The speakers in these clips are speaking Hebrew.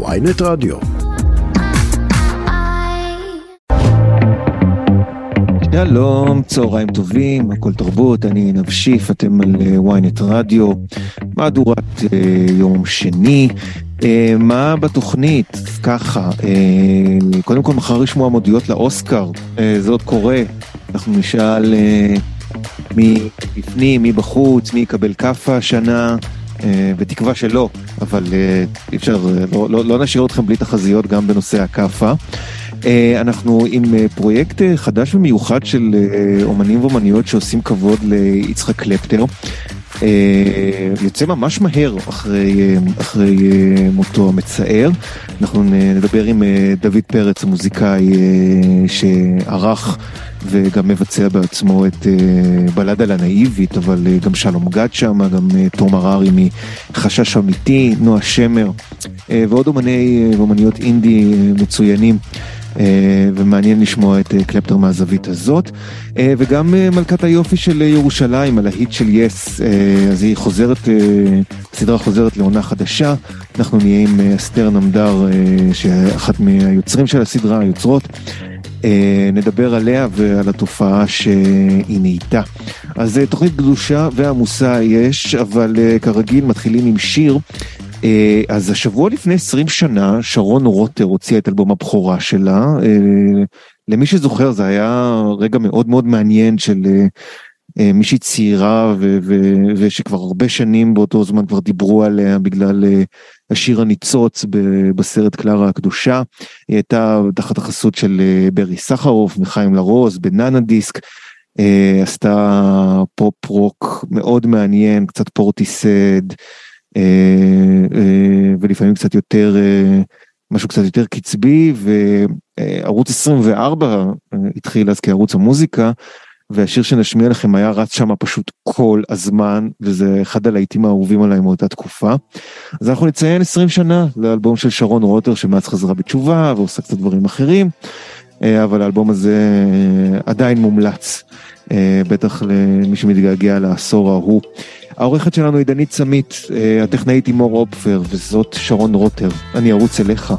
ויינט רדיו. שלום, צהריים טובים, הכל תרבות, אני נבשיף, אתם על ויינט רדיו, מהדורת אה, יום שני. אה, מה בתוכנית? ככה, אה, קודם כל מחר יש מועמדויות לאוסקר, אה, זה עוד קורה, אנחנו נשאל אה, מי בפנים, מי בחוץ, מי יקבל כאפה השנה, אה, בתקווה שלא, אבל אה, אי אפשר, אה, לא, לא, לא נשאיר אתכם בלי תחזיות גם בנושא הכאפה. אה, אנחנו עם אה, פרויקט אה, חדש ומיוחד של אה, אומנים ואומניות שעושים כבוד ליצחק קלפטר. אה, יוצא ממש מהר אחרי, אה, אחרי אה, מותו המצער. אנחנו נדבר עם דוד פרץ, המוזיקאי שערך וגם מבצע בעצמו את אה, בלדה לנאיבית, אבל גם שלום גד שם, גם תום הררי מחשש אמיתי, נועה שמר ועוד אומני ואומניות אינדי מצוינים. אה, ומעניין לשמוע את אה, קלפטר מהזווית הזאת. אה, וגם מלכת היופי של ירושלים, הלהיט של יס, אז היא חוזרת, הסדרה חוזרת לעונה חדשה. אנחנו נהיה עם אסתר נמדר, שאחת מהיוצרים של הסדרה, היוצרות. נדבר עליה ועל התופעה שהיא נהייתה. אז תוכנית גדושה ועמוסה יש, אבל כרגיל מתחילים עם שיר. אה, אז השבוע לפני 20 שנה שרון רוטר הוציאה את אלבום הבכורה שלה. אה, למי שזוכר זה היה רגע מאוד מאוד מעניין של אה, מישהי צעירה ו- ו- ושכבר הרבה שנים באותו זמן כבר דיברו עליה בגלל השיר הניצוץ בסרט קלרה הקדושה. היא הייתה תחת החסות של ברי סחרוף וחיים לרוז בננה דיסק. עשתה פופ רוק מאוד מעניין, קצת פורטיסד. אה, אה, ולפעמים קצת יותר, אה, משהו קצת יותר קצבי, וערוץ 24 אה, התחיל אז כערוץ המוזיקה, והשיר שנשמיע לכם היה רץ שם פשוט כל הזמן, וזה אחד הלהיטים האהובים עליי מאותה תקופה. אז אנחנו נציין 20 שנה לאלבום של שרון רוטר, שמאז חזרה בתשובה ועושה קצת דברים אחרים, אבל האלבום הזה עדיין מומלץ, בטח למי שמתגעגע לעשור ההוא. העורכת שלנו היא דנית סמית, אה, הטכנאית היא מור אופפר, וזאת שרון רוטר. אני ארוץ אליך.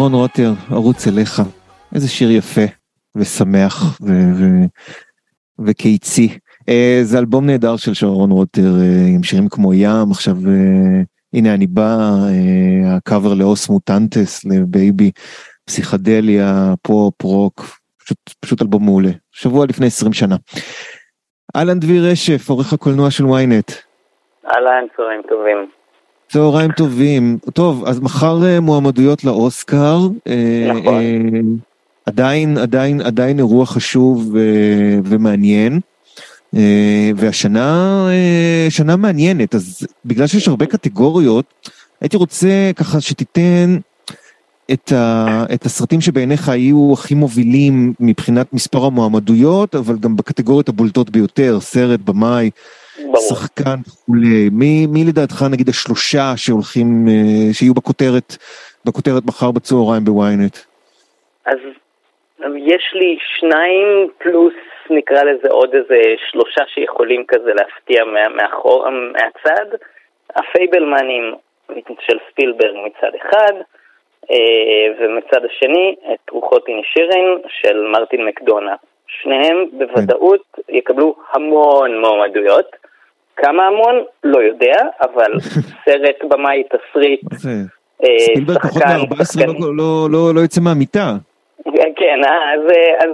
שרון רוטר, ארוץ אליך. איזה שיר יפה ושמח ו- ו- וקיצי. אה, זה אלבום נהדר של שרון רוטר אה, עם שירים כמו ים, עכשיו אה, הנה אני בא, אה, הקאבר לאוס מוטנטס, לבייבי, פסיכדליה, פופ, רוק, פשוט, פשוט אלבום מעולה. שבוע לפני 20 שנה. אהלן דביר רשף, עורך הקולנוע של ynet. אהלן, צהריים טובים. צהריים טובים. טוב, אז מחר אה, מועמדויות לאוסקר. אה, נכון. אה, עדיין, עדיין, עדיין אירוע חשוב ומעניין. והשנה, שנה מעניינת, אז בגלל שיש הרבה קטגוריות, הייתי רוצה ככה שתיתן את, ה, את הסרטים שבעיניך היו הכי מובילים מבחינת מספר המועמדויות, אבל גם בקטגוריות הבולטות ביותר, סרט, במאי, ברור. שחקן וכולי. מי, מי לדעתך נגיד השלושה שהולכים, אה, שיהיו בכותרת, בכותרת מחר בצהריים בוויינט? אז יש לי שניים פלוס נקרא לזה עוד איזה שלושה שיכולים כזה להפתיע מה, מאחור, מהצד. הפייבלמנים של ספילברג מצד אחד, אה, ומצד השני את רוחות אינשירן של מרטין מקדונה. שניהם בוודאות יקבלו המון מועמדויות. כמה המון? לא יודע, אבל סרט, במאי, תסריט? אה, ספילברג פחות שחקן, מ-14 שחקנית. לא, לא, לא, לא יוצא מהמיטה. כן, אז, אז,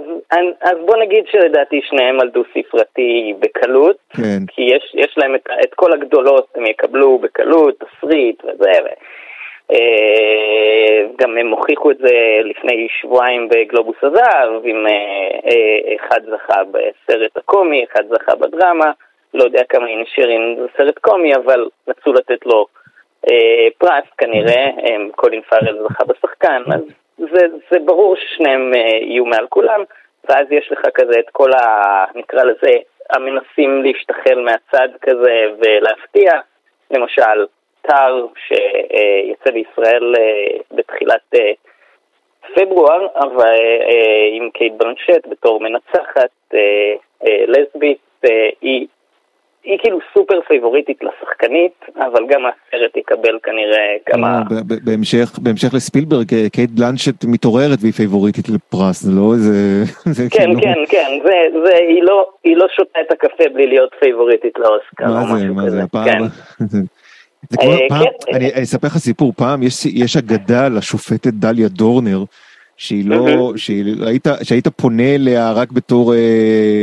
אז בוא נגיד שלדעתי שניהם על דו-ספרתי בקלות, כן. כי יש, יש להם את, את כל הגדולות, הם יקבלו בקלות, תסריט וזה, ו, אה, גם הם הוכיחו את זה לפני שבועיים בגלובוס הזהב, אה, אה, אחד זכה בסרט הקומי, אחד זכה בדרמה, לא יודע כמה הנה שירין זה סרט קומי, אבל רצו לתת לו אה, פרס כנראה, אה, קולין פארל זכה בשחקן, אז זה, זה ברור ששניהם אה, יהיו מעל כולם, ואז יש לך כזה את כל ה... נקרא לזה, המנסים להשתחל מהצד כזה ולהפתיע, למשל טאר שיצא בישראל אה, בתחילת אה, פברואר, אבל אה, עם קייט בלנשט בתור מנצחת אה, אה, לסבית, אה, היא היא כאילו סופר פייבוריטית לשחקנית, אבל גם הסרט יקבל כנראה כמה... ב- בהמשך, בהמשך לספילברג, אה, קייט בלנשט מתעוררת והיא פייבוריטית לפרס, זה לא איזה... זה כן, כאילו- כן, כן, זה, זה, היא לא, היא לא שותה את הקפה בלי להיות פייבוריטית לאוסקר מה או זה, משהו מה. זה, הפעם... כן. זה זה כמו אה, פעם, כן. אני אספר לך סיפור, פעם יש אגדה לשופטת דליה דורנר, שהיא לא, מהמם. שהיא- היית- שהיית פונה אליה רק בתור אה,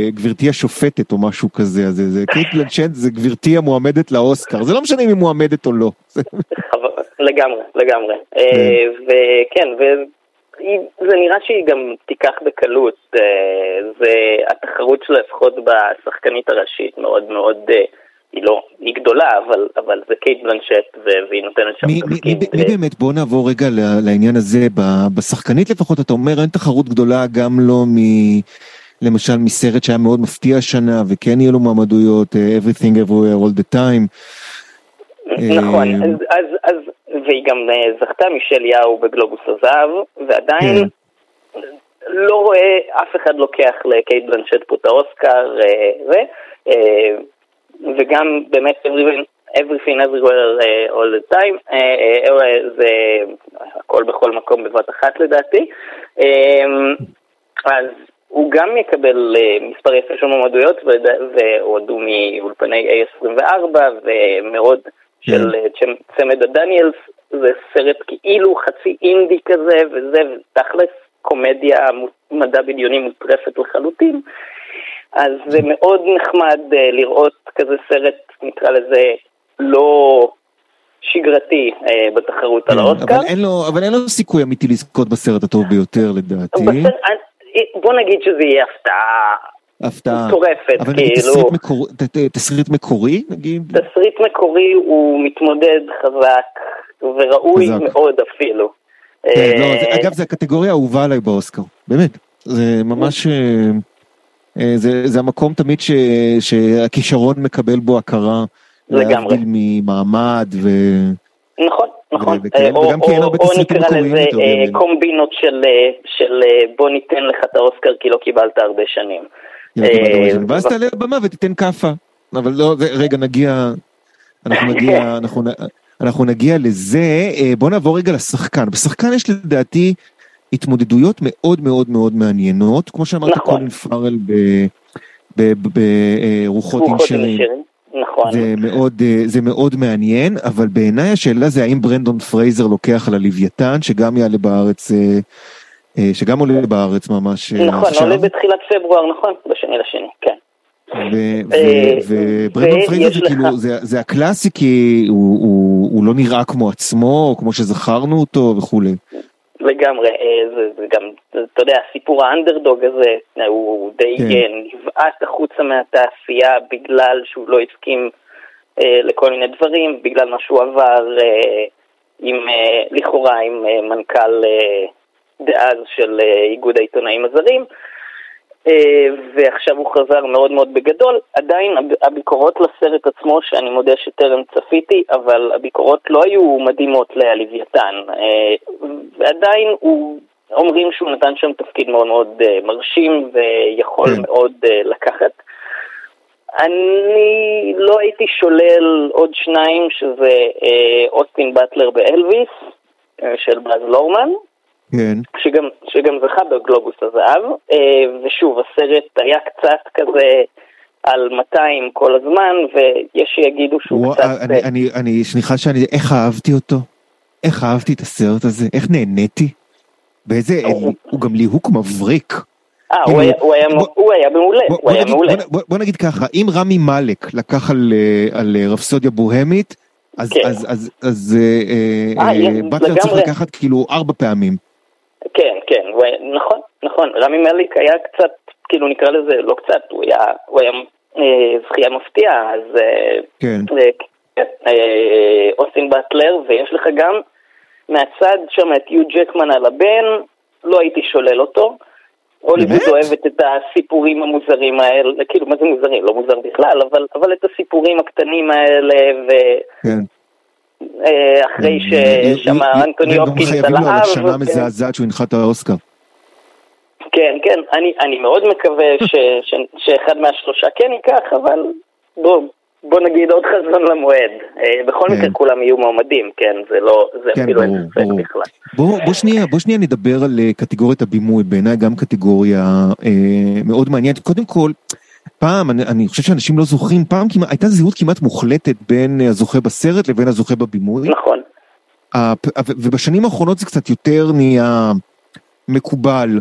גברתי השופטת או משהו כזה, אז זה- קייט בלנשט זה גברתי המועמדת לאוסקר, זה לא משנה אם היא מועמדת או לא. לגמרי, לגמרי. כן. אה, וכן, וזה נראה שהיא גם תיקח בקלות. אה, זה התחרות שלה לפחות בשחקנית הראשית מאוד מאוד, אה, היא לא, היא גדולה, אבל, אבל זה קייט בלנשט והיא נותנת שם מי, מי, מי, תפקיד. מי באמת, בוא נעבור רגע לעניין הזה, בשחקנית לפחות אתה אומר אין תחרות גדולה גם לא מ... למשל מסרט שהיה מאוד מפתיע השנה וכן יהיו לו מעמדויות, אה, Everything Everywhere All the Time. נכון, אה, אז, אז, אז, והיא גם אה, זכתה מישל יאו בגלובוס הזהב, ועדיין כן. לא רואה אף אחד לוקח לקייט בלנשט פה את האוסקר, ו, וגם באמת everything, everything everywhere אה, all the time, אה, אה, זה הכל בכל מקום בבת אחת לדעתי. אה, אז הוא גם יקבל מספר יפה של מועמדויות, והועדו מאולפני A24 ומאוד של צ'מ- צמד הדניאלס, זה סרט כאילו חצי אינדי כזה, וזה, ותכלס קומדיה מדע בדיוני מוטרפת לחלוטין. אז זה מאוד נחמד אה, לראות כזה סרט, נקרא לזה, לא שגרתי אה, בתחרות על כן, האוסקר. אבל אין לו, אבל אין לו סיכוי אמיתי לזכות בסרט הטוב ביותר לדעתי. בסרט, אה, בוא נגיד שזה יהיה הפתעה הפתעה. מטורפת, אבל כאילו, תסריט מקור- תסריט מקורי נגיד? תסריט מקורי הוא מתמודד חזק וראוי חזק. מאוד אפילו. כן, לא, זה- אגב זה הקטגוריה האהובה עליי באוסקר, באמת. זה ממש, אה, זה זה המקום תמיד ש- שהכישרון מקבל בו הכרה. לגמרי. להבדיל ממעמד ו... נכון, נכון. אה, או- וגם כי אין או- הרבה או תסריטים נקרא מקוריים לזה יותר אה, בימינו. קומבינות של אה, של, אה, בוא ניתן לך את האוסקר כי לא קיבלת הרבה שנים. אה. ואז תעלה לבמה ותיתן כאפה. אבל לא, רגע נגיע, אנחנו נגיע, אנחנו אנחנו נגיע לזה. אה, בוא נעבור רגע לשחקן. בשחקן יש לדעתי התמודדויות מאוד מאוד מאוד מעניינות, כמו שאמרת נכון. קולין פארל ברוחות. ושירים. נכון. זה מאוד, אה, זה מאוד מעניין, אבל בעיניי השאלה זה האם ברנדון פרייזר לוקח על הלוויתן, שגם יעלה בארץ, אה, אה, שגם עולה בארץ ממש נכון, עכשיו. עולה בתחילת פברואר, נכון? בשני לשני, כן. וברנדון פרייזר זה כאילו, זה, זה הקלאסי כי הוא, הוא, הוא לא נראה כמו עצמו, כמו שזכרנו אותו וכולי. לגמרי, אה, זה, זה גם, אתה יודע, סיפור האנדרדוג הזה, אה, הוא די כן. כן. נבעט החוצה מהתעשייה בגלל שהוא לא הסכים אה, לכל מיני דברים, בגלל מה שהוא עבר אה, עם, אה, לכאורה עם אה, מנכ"ל אה, דאז של אה, איגוד העיתונאים הזרים. אה, ועכשיו הוא חזר מאוד מאוד בגדול. עדיין הב- הביקורות לסרט עצמו, שאני מודה שטרם צפיתי, אבל הביקורות לא היו מדהימות ללוויתן. אה, ועדיין הוא, אומרים שהוא נתן שם תפקיד מאוד מאוד אה, מרשים ויכול כן. מאוד אה, לקחת. אני לא הייתי שולל עוד שניים, שזה אה, אוסטין באטלר באלוויס, אה, של באז לורמן. כן. שגם, שגם זכה בגלובוס הזהב, אה, ושוב, הסרט היה קצת כזה על 200 כל הזמן, ויש שיגידו שהוא וואו, קצת... אני, אני, אני, סליחה שאני, איך אהבתי אותו? איך אהבתי את הסרט הזה? איך נהניתי? באיזה, הוא- הוא גם ליהוק מבריק. אה, הוא היה- הוא היה- בוא- הוא היה מעולה, בוא, הוא היה נגיד, מעולה. בוא, בוא, נגיד ככה, אם רמי מאלק לקח על, אה, על אה, רפסודיה בוהמית, אז, כן. אז, אז, אז אה, אה, אה, אה, באטלר צריך. לקחת כאילו ארבע פעמים. כן, כן, הוא היה, נכון, נכון. רמי מליק היה קצת, כאילו נקרא לזה, לא קצת, הוא היה, הוא היה אה, זכייה מפתיעה, אז אה, כן. אה, אה, אוסטין באטלר, ויש לך גם מהצד שם את יו ג'קמן על הבן, לא הייתי שולל אותו. הוליווד? אוהבת את הסיפורים המוזרים האלה, כאילו מה זה מוזרים? לא מוזר בכלל, אבל, אבל את הסיפורים הקטנים האלה, כן. ואחרי ששם אנטוני והם גם הופקינס חייבים על לו על השנה כן. המזעזעת שהוא הנחת האוסקר. כן, כן, אני, אני מאוד מקווה ש, ש, שאחד מהשלושה כן ייקח, אבל בוא, בוא נגיד עוד חזון למועד. אה, בכל כן. מקרה כולם יהיו מועמדים, כן, זה לא, זה כן, אפילו אין ספק. בכלל. בוא, בוא שנייה, בוא שנייה נדבר על אה, קטגוריית הבימוי, בעיניי גם קטגוריה אה, מאוד מעניינת. קודם כל, פעם, אני, אני חושב שאנשים לא זוכרים, פעם כמעט, הייתה זהות כמעט מוחלטת בין אה, הזוכה בסרט לבין הזוכה בבימוי. נכון, ובשנים האחרונות זה קצת יותר נהיה מקובל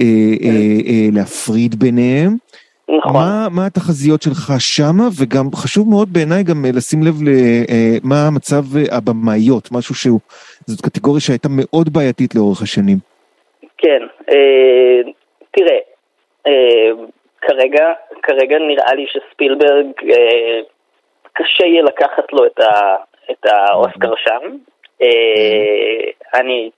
אה, אה, אה, להפריד ביניהם. נכון. מה, מה התחזיות שלך שמה, וגם חשוב מאוד בעיניי גם אה, לשים לב למה המצב אה, הבמאיות, משהו שהוא, זאת קטגוריה שהייתה מאוד בעייתית לאורך השנים. כן, אה, תראה, אה, כרגע, כרגע נראה לי שספילברג, אה, קשה יהיה לקחת לו את, ה, את האוסקר שם. אה, אני,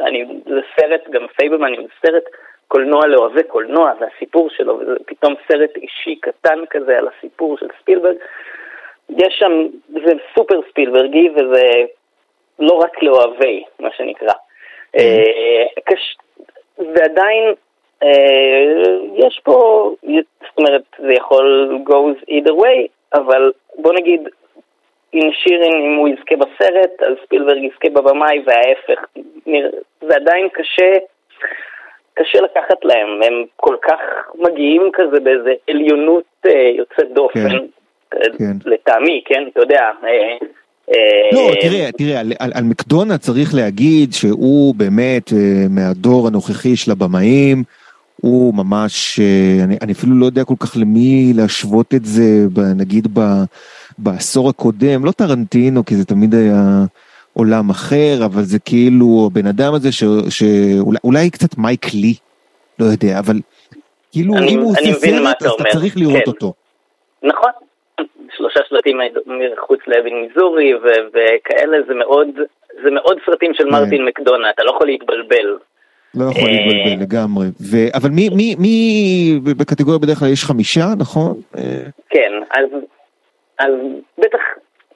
אני, זה סרט, גם פייבלמן הוא סרט קולנוע לאוהבי קולנוע, והסיפור שלו, וזה פתאום סרט אישי קטן כזה על הסיפור של ספילברג. יש שם, זה סופר ספילברגי, וזה לא רק לאוהבי, מה שנקרא. אה, קש... ועדיין אה, יש פה, זאת אומרת, זה יכול goes either way, אבל בוא נגיד, אם שירין, אם הוא יזכה בסרט, אז ספילברג יזכה בבמאי, וההפך. זה עדיין קשה, קשה לקחת להם, הם כל כך מגיעים כזה באיזה עליונות אה, יוצאת דופן, כן, אה, כן. לטעמי, כן, אתה יודע. אה, אה, לא, תראה, תראה, על, על, על מקדונה צריך להגיד שהוא באמת אה, מהדור הנוכחי של הבמאים, הוא ממש, אה, אני, אני אפילו לא יודע כל כך למי להשוות את זה, ב, נגיד ב, בעשור הקודם, לא טרנטינו, כי זה תמיד היה עולם אחר, אבל זה כאילו הבן אדם הזה ש, שאולי אולי קצת מייק לי, לא יודע, אבל כאילו אני- אם הוא עושה סרט, אז אתה צריך לראות כן. אותו. נכון. שלושה שלטים מחוץ לאבין מיזורי וכאלה, זה מאוד, זה מאוד סרטים של כן. מרטין מקדונה, אתה לא יכול להתבלבל. לא יכול אה, להתבלבל לגמרי. ו... אבל מי, מי, מי, בקטגוריה בדרך כלל יש חמישה, נכון? אה, כן, אז, אז בטח,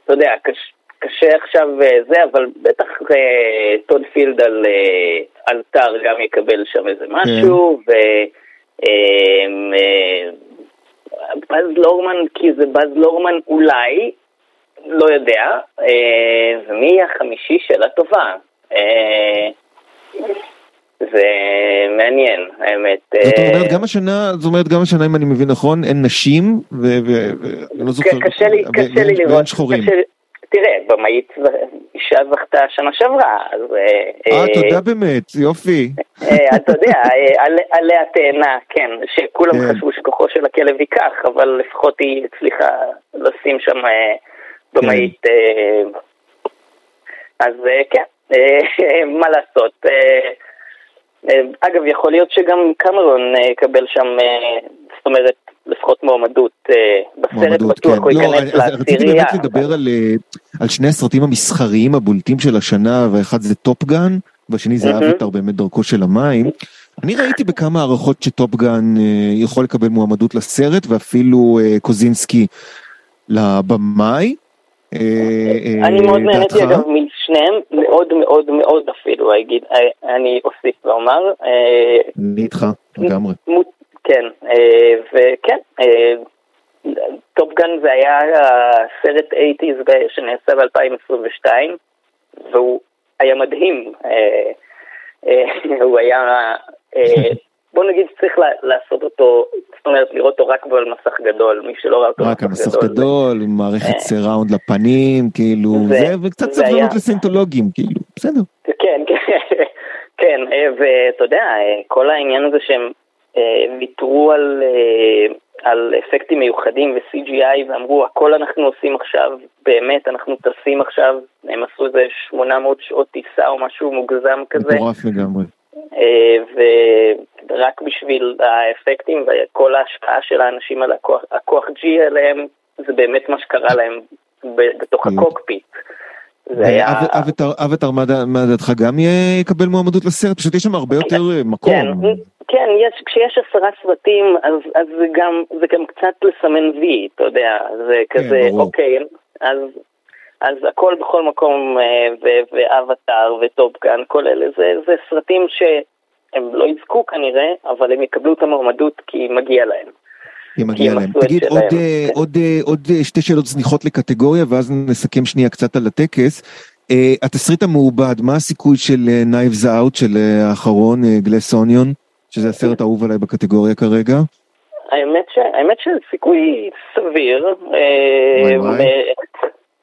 אתה יודע, קש, קשה עכשיו אה, זה, אבל בטח אה, טוד פילד על, אה, על טר גם יקבל שם איזה משהו, ו... אה, אה, לורמן, כי זה באז לורמן אולי, לא יודע. אה, ומי החמישי? שאלה טובה. אה, זה מעניין, האמת. זאת אה, אומרת, גם השנה, זאת אומרת, גם השנה, אם אני מבין נכון, אין נשים, ואני לא זוכר, קשה לי, קשה לי לראות. ואין שחורים. תראה, במאית אישה זכתה שנה שעברה, אז... אה, תודה באמת, יופי. אה, אתה יודע, אה, עלי- עליה תאנה, כן, שכולם כן. חשבו שכוחו של הכלב ייקח, אבל לפחות היא הצליחה לשים שם אה, במאית. אה, אז אה, כן, אה, מה לעשות. אה, אגב, יכול להיות שגם קמרון אה, יקבל שם, אה, זאת אומרת, לפחות מועמדות. בסרט מועמדות, בטוח כן. הוא לא, ייכנס אני- אז רציתי לעשירייה. באמת לדבר על, על שני הסרטים המסחריים הבולטים של השנה, והאחד זה טופגן, והשני זה. אביתר באמת דרכו של המים. אני ראיתי בכמה הערכות שטופגן יכול לקבל מועמדות לסרט, ואפילו קוזינסקי לבמאי. אני מאוד נהניתי? אגב משניהם, מאוד מאוד מאוד אפילו, אגיד, אה, אני אוסיף ואומר. אה, אני איתך, לגמרי. כן, אה, וכן, טופגן זה היה הסרט 80's ב- שנעשה ב-2022, והוא היה מדהים. הוא היה, בוא נגיד שצריך לעשות אותו, זאת אומרת לראות אותו רק במסך גדול, מי שלא ראה אותו רק על מסך גדול, עם מערכת אה. סיראונד לפנים, כאילו, זה- זה, וקצת סבלנות לסיינטולוגים, כאילו, בסדר. כן, כן, כן, אה, ואתה יודע, אה, כל העניין הזה שהם ויתרו על, על אפקטים מיוחדים ו-CGI ואמרו, הכל אנחנו עושים עכשיו, באמת, אנחנו טסים עכשיו, הם עשו איזה 800 שעות טיסה או משהו מוגזם כזה, מטורף לגמרי. אה, ורק בשביל האפקטים וכל ההשפעה של האנשים על הכוח, הכוח G עליהם, זה באמת מה שקרה להם בתוך. הקוקפיט. ואב- אבטר- מה דע- מה דעתך גם יקבל מועמדות לסרט? פשוט יש שם הרבה יותר אה, כן, מקום. כן, יש, כשיש עשרה סרטים, אז, אז זה, גם, זה גם קצת לסמן וי, אתה יודע, זה כזה, ברור. אוקיי, אז, אז הכל בכל מקום, אה, ואבטאר ו Top Gun, כל אלה, זה, זה סרטים שהם לא יזכו כנראה, אבל הם יקבלו את המועמדות כי מגיע להם. כי מגיע הם להם. תגיד, שלהם. עוד, אה, עוד, אה, עוד אה, שתי שאלות זניחות לקטגוריה, ואז נסכם שנייה קצת על הטקס. אה, התסריט המעובד, מה הסיכוי של Knives Out, של האחרון, Glass Onion, שזה הסרט האהוב עליי בקטגוריה כרגע? האמת, ש, האמת שזה סיכוי סביר. וואי, וואי.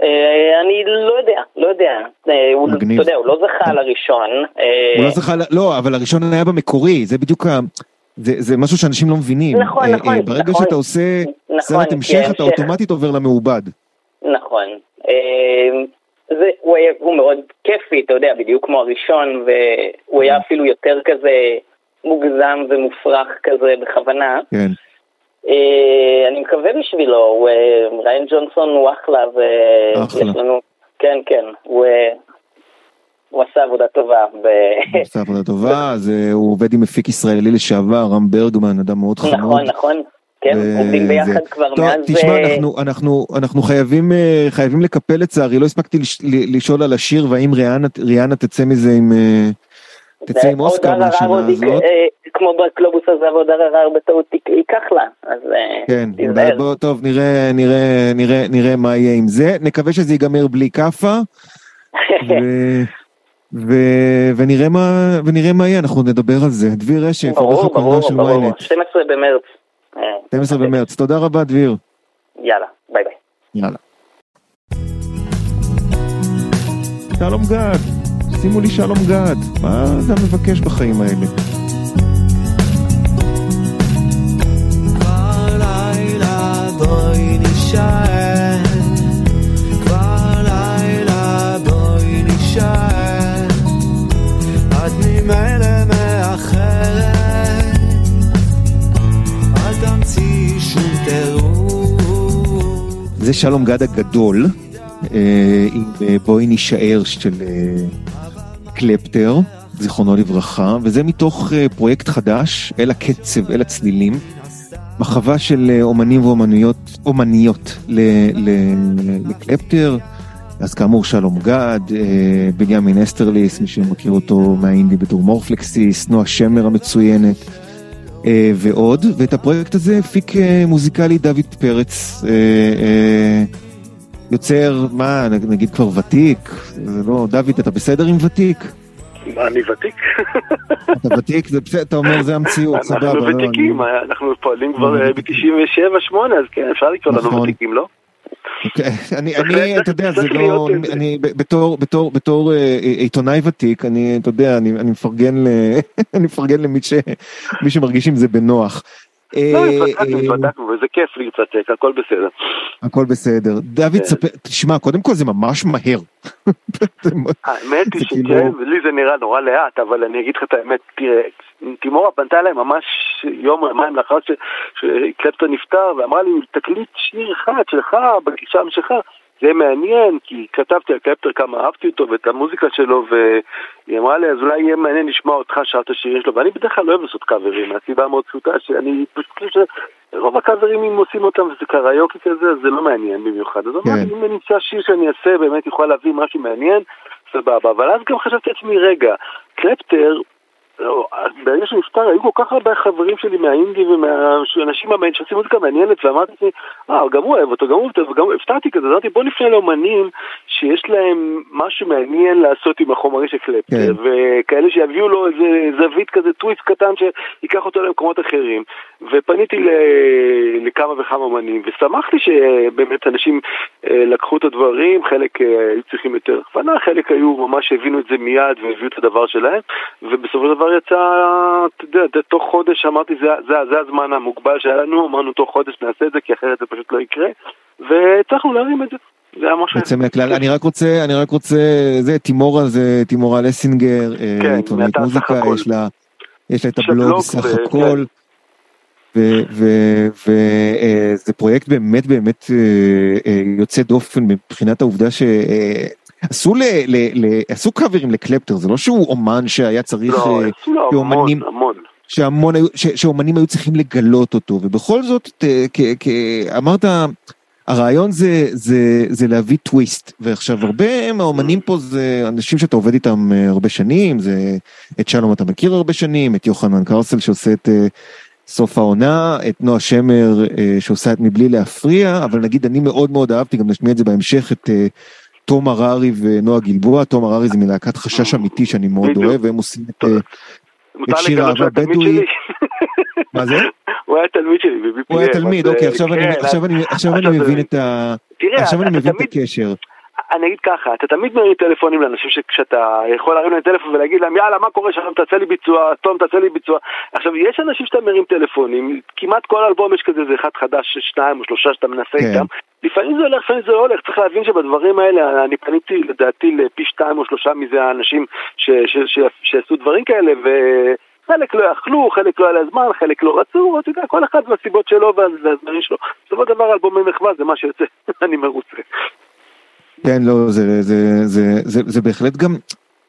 אה, אה, אני לא יודע, לא יודע. אה, מגניב. אתה יודע, הוא לא זכה על הראשון. אה, הוא לא זכה, לא, אבל הראשון היה במקורי, זה בדיוק ה... זה, זה משהו שאנשים לא מבינים. נכון, אה, אה, נכון, ברגע נכון. שאתה עושה נכון, סרט כי המשך, אתה ההמשך- אוטומטית עובר למעובד. נכון. אה, זה, הוא, היה, הוא מאוד כיפי, אתה יודע, בדיוק כמו הראשון, והוא היה אפילו יותר כזה מוגזם ומופרך כזה בכוונה. כן. אה, אני מקווה בשבילו, אה, ריין ג'ונסון הוא אחלה, ויש. לנו... כן, כן, הוא, אה, הוא עשה עבודה טובה. ב... הוא עושה עבודה טובה, אז הוא עובד עם מפיק ישראלי לשעבר, רם ברגמן, אדם מאוד חמוד. נכון, נכון. כן, עובדים ביחד כבר טוב, מאז... תשמע, אה, אנחנו, אנחנו, אנחנו חייבים, חייבים לקפל לצערי, לא הספקתי לשאול על השיר, והאם ריאנה, תצא מזה עם, תצא עם אוסקר מהשנה יק- הזאת. כמו בקלובוס הזה, ועוד ערער בטעות יק- ייקח לה, אז אה, כן, תיזהר. בוא, טוב, נראה, נראה, נראה, נראה מה יהיה עם זה. נקווה שזה ייגמר בלי כאפה, ו, ו, ונראה מה, ונראה מה יהיה, אנחנו נדבר על זה. דביר רשף, עורך ברור, הקולנוע ברור, של ברור, ynet. 12 במרץ. אה, 12 במרץ. תודה רבה, דביר. יאללה, ביי ביי. יאללה. שלום גד, שימו לי שלום גד, מה אתה מבקש בחיים האלה? זה שלום גד הגדול, אה, עם אה, בואי נישאר של אה, קלפטר, זיכרונו לברכה, וזה מתוך פרויקט חדש, אל הקצב, אל הצלילים, מחווה של אומנים ואומניות, אומניות לקלפטר, אז כאמור שלום גד, בנימין אסטרליס, מי שמכיר אותו מהאינדי בתור מורפלקסיס, נועה שמר המצוינת. אה, ועוד, ואת הפרויקט הזה הפיק אה, מוזיקלי דוד פרץ, אה, אה, יוצר, מה, נגיד כבר ותיק? זה לא, דוד, אתה בסדר עם ותיק? אני ותיק. אתה ותיק, זה בסדר, אתה אומר זה המציאות, סבבה. אנחנו לא, ותיקים, אני- אנחנו פועלים כבר אנחנו ב-97-8, אז כן, אפשר לקרוא לנו נכון. ותיקים, לא? אוקיי, אני, אתה יודע, זה לא, אני, בתור, בתור, בתור אה, עיתונאי ותיק, אני, אתה יודע, אני, מפרגן ל... אני מפרגן למי שמרגיש עם זה בנוח. לא, אה, התוודקנו, אה, התוודקנו, וזה כיף להתרתק, הכל בסדר. הכל בסדר. דוד. ספר, תשמע, קודם כל זה ממש מהר. האמת היא זה כאילו- שכן, לי זה נראה נורא לאט, אבל אני אגיד לך את האמת, תראה, תימורה פנתה אליי ממש יום או יומיים לאחר שקלפטון נפטר, ואמרה לי, תקליט שיר אחד שלך, בגישה שלך, זה מעניין, כי כתבתי על קלפטר כמה אהבתי אותו ואת המוזיקה שלו, והיא אמרה לי, אז אולי יהיה מעניין לשמוע אותך שר את השירים שלו, ואני בדרך כלל לא אוהב לעשות קאברים, מהסיבה המאוד פשוטה, שאני פשוט חושב שרוב הקאברים, אם עושים אותם וזה קריוקי כזה, אז זה לא מעניין במיוחד. אז אמרתי, כן. אם אני אמצא שיר שאני אעשה, באמת יכול להביא משהו מעניין, סבבה. אבל אז גם חשבתי לעצמי, רגע, קלפטר, לא, ברגע שהוא נפטר, היו כל כך הרבה חברים שלי מהאינדי ומהאנשים המעניינים שעושים מוזיקה מעניינת, ואמרתי לעצמי, אה, גם הוא אוהב אותו, גם הוא אוהב אותו, וגם הפתעתי כזה, אמרתי, בוא נפנה לאומנים שיש להם משהו מעניין לעשות עם החומרים של קלפטר, כן. וכאלה שיביאו לו איזה זווית כזה, טוויסט קטן שייקח אותו למקומות אחרים. ופניתי ל- לכמה וכמה אומנים, ושמחתי שבאמת אנשים אה, לקחו את הדברים, חלק אה, היו צריכים יותר הכוונה, חלק היו ממש הבינו את זה מיד והביאו את הדבר שלהם, ובסופו של דבר יצא, אתה יודע, תוך חודש אמרתי, זה, זה, זה הזמן המוגבל שהיה לנו, אמרנו תוך חודש נעשה את זה, כי אחרת זה פשוט לא יקרה, והצלחנו להרים את זה. זה היה משהו... יוצא מהכלל, אני רק רוצה, אני רק רוצה, זה תימורה זה תימורה לסינגר, אה, כן, עיתונאית מוזיקה. יש לה, יש לה את הבלוג בלוג סך הכל, וזה פרויקט באמת באמת אה, אה, יוצא דופן מבחינת העובדה שעשו עשו קאברים לקלפטר, זה לא שהוא אומן שהיה צריך, לא, אה, עשו לו המון, המון. שהמון היו, ש, שאומנים היו צריכים לגלות אותו, ובכל זאת, ת- כ, כ, אמרת, הרעיון זה, זה, זה להביא טוויסט, ועכשיו הרבה מהאומנים פה זה אנשים שאתה עובד איתם אה, הרבה שנים, זה את שלום אתה מכיר הרבה שנים, את יוחנן קרסל שעושה את אה, סוף העונה, את נועה שמר שעושה את מבלי להפריע, אבל נגיד אני מאוד מאוד אהבתי, גם נשמיע את זה בהמשך, את תום הררי ונועה גלבוע, תום הררי זה מלהקת חשש אמיתי שאני מאוד. אוהב, והם עושים את... שיר אהבה בדואי. מה זה? הוא היה תלמיד שלי ב-BPM. הוא היה תלמיד, אוקיי, עכשיו אני- מבין את הקשר. אני אגיד ככה, אתה תמיד מרים טלפונים לאנשים שכשאתה יכול להרים להם טלפון ולהגיד להם יאללה מה קורה שם תעשה לי ביצוע, תום תעשה לי ביצוע. עכשיו יש אנשים שאתה מרים טלפונים, כמעט כל אלבום יש כזה איזה אחד חדש, שניים או שלושה שאתה מנסה כן. איתם. לפעמים זה הולך, לפעמים זה לא הולך, צריך להבין שבדברים האלה, אני פניתי לדעתי לפי שתיים או שלושה מזה האנשים ש- ש- ש- שעשו דברים כאלה ו... חלק לא יכלו, חלק לא היה להם זמן, חלק לא רצו, אתה יודע, כל אחד והסיבות שלו והזמנים שלו. בסופו של דבר אלבומי מחווה זה מה שיוצא, אני מרוצה. כן, לא, זה, זה, זה, זה, זה בהחלט גם,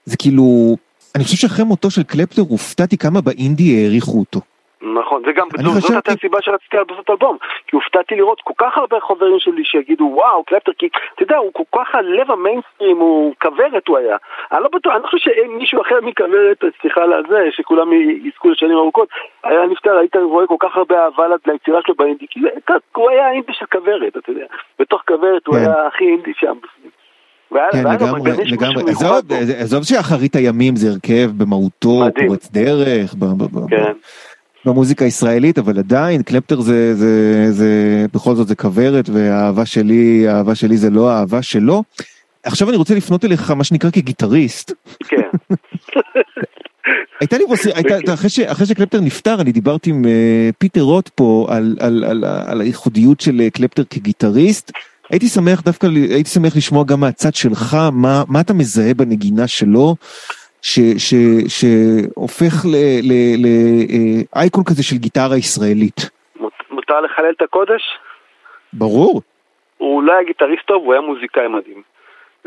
זה כאילו, אני חושב שאחרי מותו של קלפטר הופתעתי כמה באינדי העריכו אותו. נכון, זה גם, זאת חשבתי- הייתה הסיבה שרציתי לעשות אלבום, כי הופתעתי לראות כל כך הרבה חברים שלי שיגידו וואו קלפטר, כי אתה יודע, הוא כל כך הלב המיינסטרים, הוא כוורת הוא היה. אני לא בטוח, אני לא חושב שאין מישהו אחר מכוורת, סליחה על זה, שכולם יזכו לשנים ארוכות, היה נפטר, היית רואה כל כך הרבה אהבה ליצירה שלו באינדי, כי זה- הוא היה אינדי של כוורת, אתה יודע, בתוך כוורת הוא כן. היה הכי אינדי שם. כן, לגמרי, לגמרי. עזוב, שאחרית הימים זה הרכב במהותו. פורץ דרך, כן. במוזיקה הישראלית, אבל עדיין קלפטר זה, זה, זה, בכל זאת זה כוורת, והאהבה שלי, האהבה שלי זה לא האהבה שלו. עכשיו אני רוצה לפנות אליך, מה שנקרא כגיטריסט. כן. הייתה לי בוסי, הייתה. אחרי, ש, אחרי שקלפטר נפטר, אני דיברתי עם אה, פיטר רוט פה על, על, על, על הייחודיות של אה, קלפטר כגיטריסט. הייתי שמח דווקא, הייתי שמח לשמוע גם מהצד שלך, מה, מה אתה מזהה בנגינה שלו, שהופך לאייקון כזה של גיטרה ישראלית. מות- מותר לחלל את הקודש? ברור. הוא לא היה גיטריסט טוב, הוא היה מוזיקאי מדהים.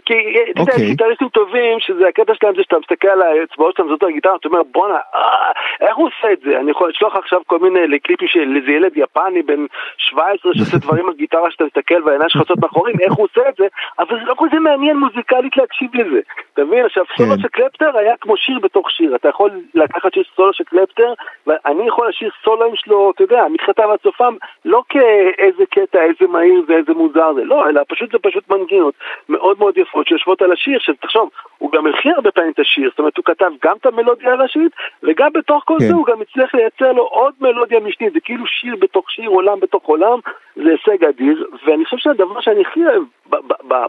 כי אתה יודע, אוקיי. גיטריסטים טובים, שזה הקטע שלהם זה שאתה מסתכל על האצבעות שלהם, זאת הגיטרה, אתה אומר בואנה, אה, איך הוא עושה את זה? אני יכול לשלוח עכשיו כל מיני קליפים של איזה ילד יפני בן 17 שעושה דברים על גיטרה שאתה מסתכל והעיניים שלך יוצאות מאחורים, איך הוא עושה את זה, אבל זה לא כל זה מעניין מוזיקלית להקשיב לזה. אתה מבין? עכשיו, סולו כן. של קלפטר היה כמו שיר בתוך שיר, אתה יכול לקחת שיר סולו של קלפטר, ואני יכול לשיר סולואים שלו, אתה יודע, מתחילתם ועד סופם, לא כאיזה קטע, איזה מהיר זה, איזה מוזר זה, לא, אלא פשוט זה פשוט מנגינות מאוד מאוד יפות שיושבות על השיר, שתחשוב, הוא גם הלחין הרבה פעמים את השיר, זאת אומרת, הוא כתב גם את המלודיה הראשית, וגם בתוך כל כן. זה הוא גם הצליח לייצר לו עוד מלודיה משנית, זה כאילו שיר בתוך שיר, עולם בתוך עולם, זה הישג אדיר, ואני חושב שהדבר שאני הכי אוהב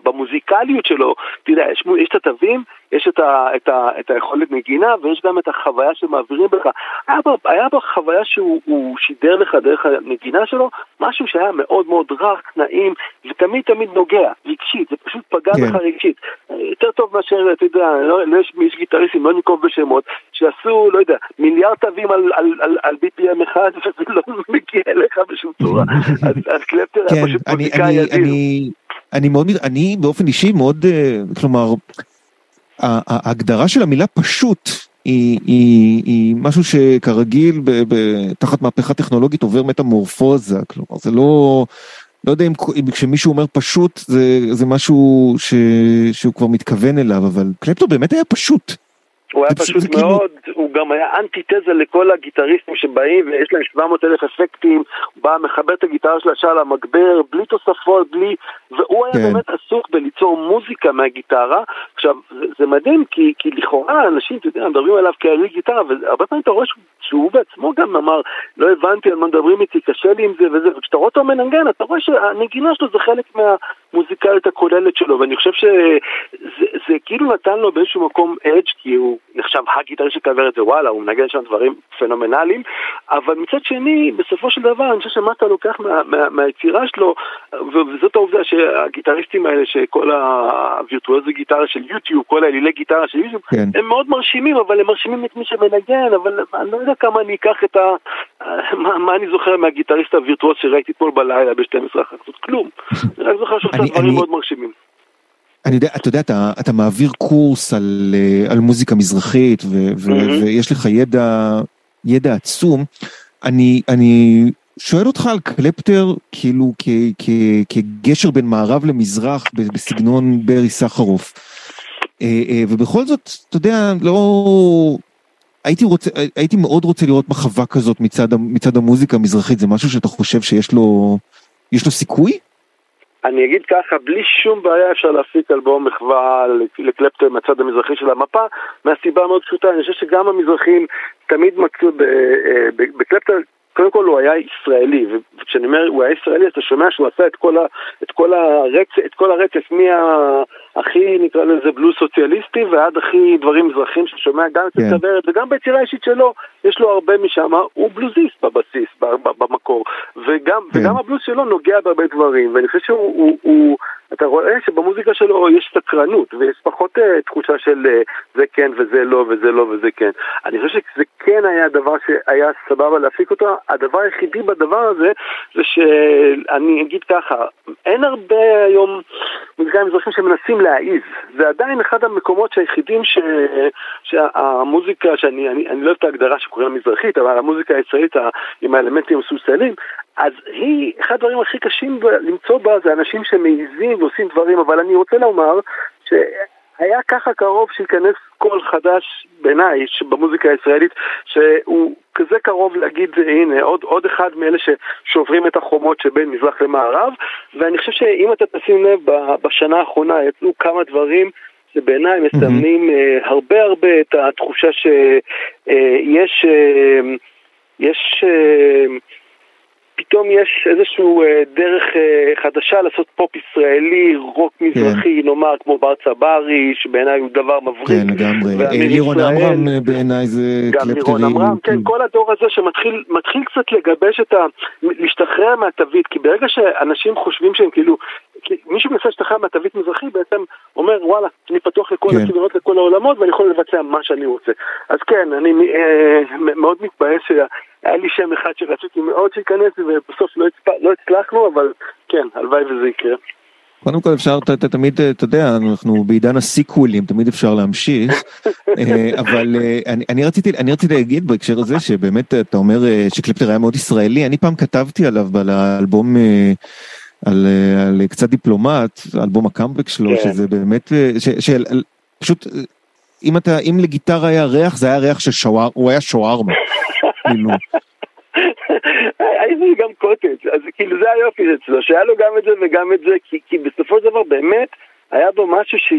במוזיקליות שלו, יודע, יש, יש את התווים, יש את, ה, את, ה, את היכולת נגינה, ויש גם את החוויה שמעבירים בך. היה בה, היה בה חוויה שהוא הוא שידר לך דרך הנגינה שלו, משהו שהיה מאוד מאוד רך, נעים, ותמיד תמיד נוגע, רגשית, זה פשוט פגע כן. בך רגשית. יותר טוב מאשר, אתה יודע, לא, לא יש, יש גיטריסטים, לא ננקוב בשמות, שעשו, לא יודע, מיליארד תווים על, על, על, על BPM אחד, וזה לא מגיע אליך בשום צורה. אז, אז קלפטר היה כן, פשוט אני, מוזיקאי אדיר. אני, מאוד, אני באופן אישי מאוד, אה, כלומר, ההגדרה של המילה פשוט היא, היא, היא משהו שכרגיל ב, ב, תחת מהפכה טכנולוגית עובר מטמורפוזה, כלומר זה לא, לא יודע אם, אם כשמישהו אומר פשוט זה, זה משהו ש, שהוא כבר מתכוון אליו, אבל קלפטו באמת היה פשוט. הוא היה פשוט- כאילו- מאוד, הוא גם היה אנטיתזה לכל הגיטריסטים שבאים ויש להם 700 אלף אפקטים, הוא בא מחבר את הגיטרה של השעה למגבר, בלי תוספות, בלי... והוא היה כן. באמת עסוק בליצור מוזיקה מהגיטרה. עכשיו, זה, זה מדהים כי, כי לכאורה אנשים, אתה יודע, מדברים עליו כעלי גיטרה, והרבה פעמים אתה רואה שהוא, שהוא בעצמו גם אמר, לא הבנתי על מה מדברים איתי, קשה לי עם זה וזה, וכשאתה רואה אותו מנגן, אתה רואה שהנגינה שלו זה חלק מהמוזיקלית הכוללת שלו, ואני חושב שזה זה כאילו נתן לו באיזשהו מקום אדג' כי הוא נחשב הגיטריסט שכבר את זה, וואלה, הוא מנגן שם דברים פנומנליים, אבל מצד שני, בסופו של דבר, אני חושב שמה אתה לוקח מה, מה, מהיצירה שלו, וזאת העובדה שהגיטריסטים האלה, שכל הווירטואוזי גיטרה של יוטיוב, כל האלילי גיטרה של יוטיוב, כן. הם מאוד מרשימים, אבל הם מרשימים את מי שמנגן, אבל אני לא יודע כמה אני אקח את ה... מה, מה אני זוכר מהגיטריסט הווירטואוז שראיתי אתמול בלילה ב-12 אחר כך? כלום. אני רק זוכר שהוא עושה דברים אני- מאוד מרשימים. אני יודע, אתה יודע, אתה, אתה מעביר קורס על, אה, על מוזיקה מזרחית ו, ו, מהמם. ויש לך ידע, ידע עצום. אני, אני שואל אותך על קלפטר כאילו כ, כ, כגשר בין מערב למזרח בסגנון ברי סחרוף. אה, אה, ובכל זאת, אתה יודע, לא... הייתי רוצה, הייתי מאוד רוצה לראות מחווה כזאת מצד, מצד המוזיקה המזרחית, זה משהו שאתה חושב שיש לו, יש לו סיכוי? אני אגיד ככה, בלי שום בעיה אפשר להפיק אלבום מחווה לקלפטר מהצד המזרחי של המפה, מהסיבה המאוד פשוטה, אני חושב שגם המזרחים תמיד מצאו אה, בקלפטר, קודם כל הוא היה ישראלי, וכשאני אומר הוא היה ישראלי, אתה שומע שהוא עשה את כל, ה, את כל, הרצף, את כל הרצף מהכי, נקרא לזה, בלוז סוציאליסטי, ועד הכי דברים מזרחים ששומע גם אצל כן. כוורת, וגם ביצירה האישית שלו, יש לו הרבה משם, הוא בלוזיסט בבסיס, במקור, וגם, כן. וגם הבלוז שלו נוגע בהרבה דברים, ואני חושב שהוא, הוא, הוא, אתה רואה שבמוזיקה שלו יש סקרנות, ויש פחות uh, תחושה של uh, זה כן וזה לא וזה לא וזה כן. אני חושב שזה כן היה דבר שהיה סבבה להפיק אותו, הדבר היחידי בדבר הזה, זה שאני אגיד ככה, אין הרבה היום מוזיקאים מזרחים שמנסים להעיז, זה עדיין אחד המקומות היחידים ש... שהמוזיקה, שאני אני, אני לא אוהב את ההגדרה שקוראים מזרחית, אבל המוזיקה הישראלית עם האלמנטים המסוסלים, אז היא, אחד הדברים הכי קשים למצוא בה זה אנשים שמעיזים ועושים דברים, אבל אני רוצה לומר שהיה ככה קרוב שייכנס קול חדש בעיניי במוזיקה הישראלית, שהוא כזה קרוב להגיד, הנה, עוד, עוד אחד מאלה ששוברים את החומות שבין מזרח למערב, ואני חושב שאם אתה תשים לב, בשנה האחרונה יצאו כמה דברים שבעיניי מסמנים אה, הרבה הרבה את התחושה שיש אה, יש אה, פתאום יש איזשהו אה, דרך אה, חדשה לעשות פופ ישראלי, רוק מזרחי, נאמר, כמו בר צברי, שבעיניי הוא דבר מבריק. כן, לגמרי. אה, לירון. עמרם בעיניי זה גם קלפטרי. לירון עמרם, כן. כל הדור הזה שמתחיל מתחיל קצת לגבש את ה... להשתחרר מהתווית, כי ברגע שאנשים חושבים שהם כאילו... מישהו מנסה להשתחרר מהתווית מזרחי, בעצם אומר, וואלה, אני פתוח לכל כן. הסגנונות, לכל העולמות, ואני יכול לבצע מה שאני רוצה. אז כן, אני אה, מאוד מתבאס שהיה לי שם אחד שרציתי מאוד שייכנס, ובסוף לא, הצפ... לא הצלחנו, אבל כן, הלוואי וזה יקרה. קודם כל אפשר, ת- ת- תמיד, אה, אתה יודע, אנחנו בעידן הסיקווילים, תמיד אפשר להמשיך, אה, אבל אה, אני, אני רציתי, אני רציתי להגיד בהקשר הזה שבאמת אתה אומר שקלפטר היה מאוד ישראלי, אני פעם כתבתי עליו על האלבום, על, על קצת דיפלומט, אלבום הקאמבק שלו, כן. שזה באמת, ש, של, פשוט, אם אתה, אם לגיטרה היה ריח, זה היה ריח של שוואר, הוא היה שווארמה, כאילו, הייתי גם קוטג', אז כאילו זה היופי אצלו, שהיה לו גם את זה וגם את זה, כי, כי בסופו של דבר באמת היה בו משהו ש...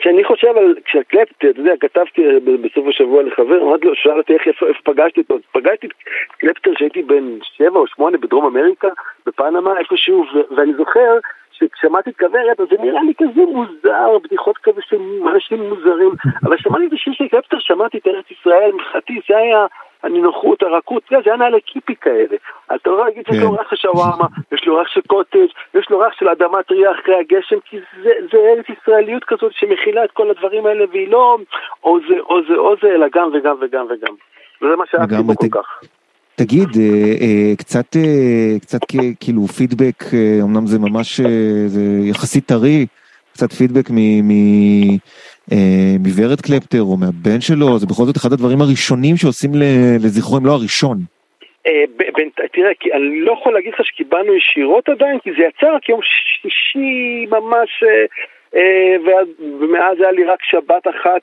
כשאני חושב על, כשקלפטר, אתה יודע, כתבתי בסוף השבוע לחבר, אמרתי לו, שאל אותי איך איפה איפה פגשתי אותו, פגשתי את קלפטר שהייתי בן שבע או שמונה בדרום אמריקה, בפנמה איפשהו, ואני זוכר שכשמעתי את כוורת, אז זה נראה לי כזה מוזר, בדיחות כזה של אנשים מוזרים, אבל שמעתי את השיר של קלפטר, שמעתי את ארץ ישראל, מבחינתי, זה היה הנינוחות, הרכות, זה היה נעלי קיפי כאלה. אז אתה לא יכול להגיד שיש לו כן. ריח של שווארמה, יש לו ריח של קוטג', יש לו ריח של אדמה טריה אחרי הגשם, כי זה, זה ארץ ישראליות כזאת שמכילה את כל הדברים האלה, והיא לא או זה או זה או זה, אלא גם וגם וגם וגם. וזה מה שאהבתי בו כל כך. תגיד, אה, אה, קצת, אה, קצת כאילו פידבק, אמנם זה ממש, זה יחסית טרי, קצת פידבק מוורד קלפטר או מהבן שלו, זה בכל זאת אחד הדברים הראשונים שעושים לזכרו, אם לא הראשון. אה, תראה, כי אני לא יכול להגיד לך שקיבלנו ישירות עדיין, כי זה יצא רק יום שישי ממש, ומאז היה לי רק שבת אחת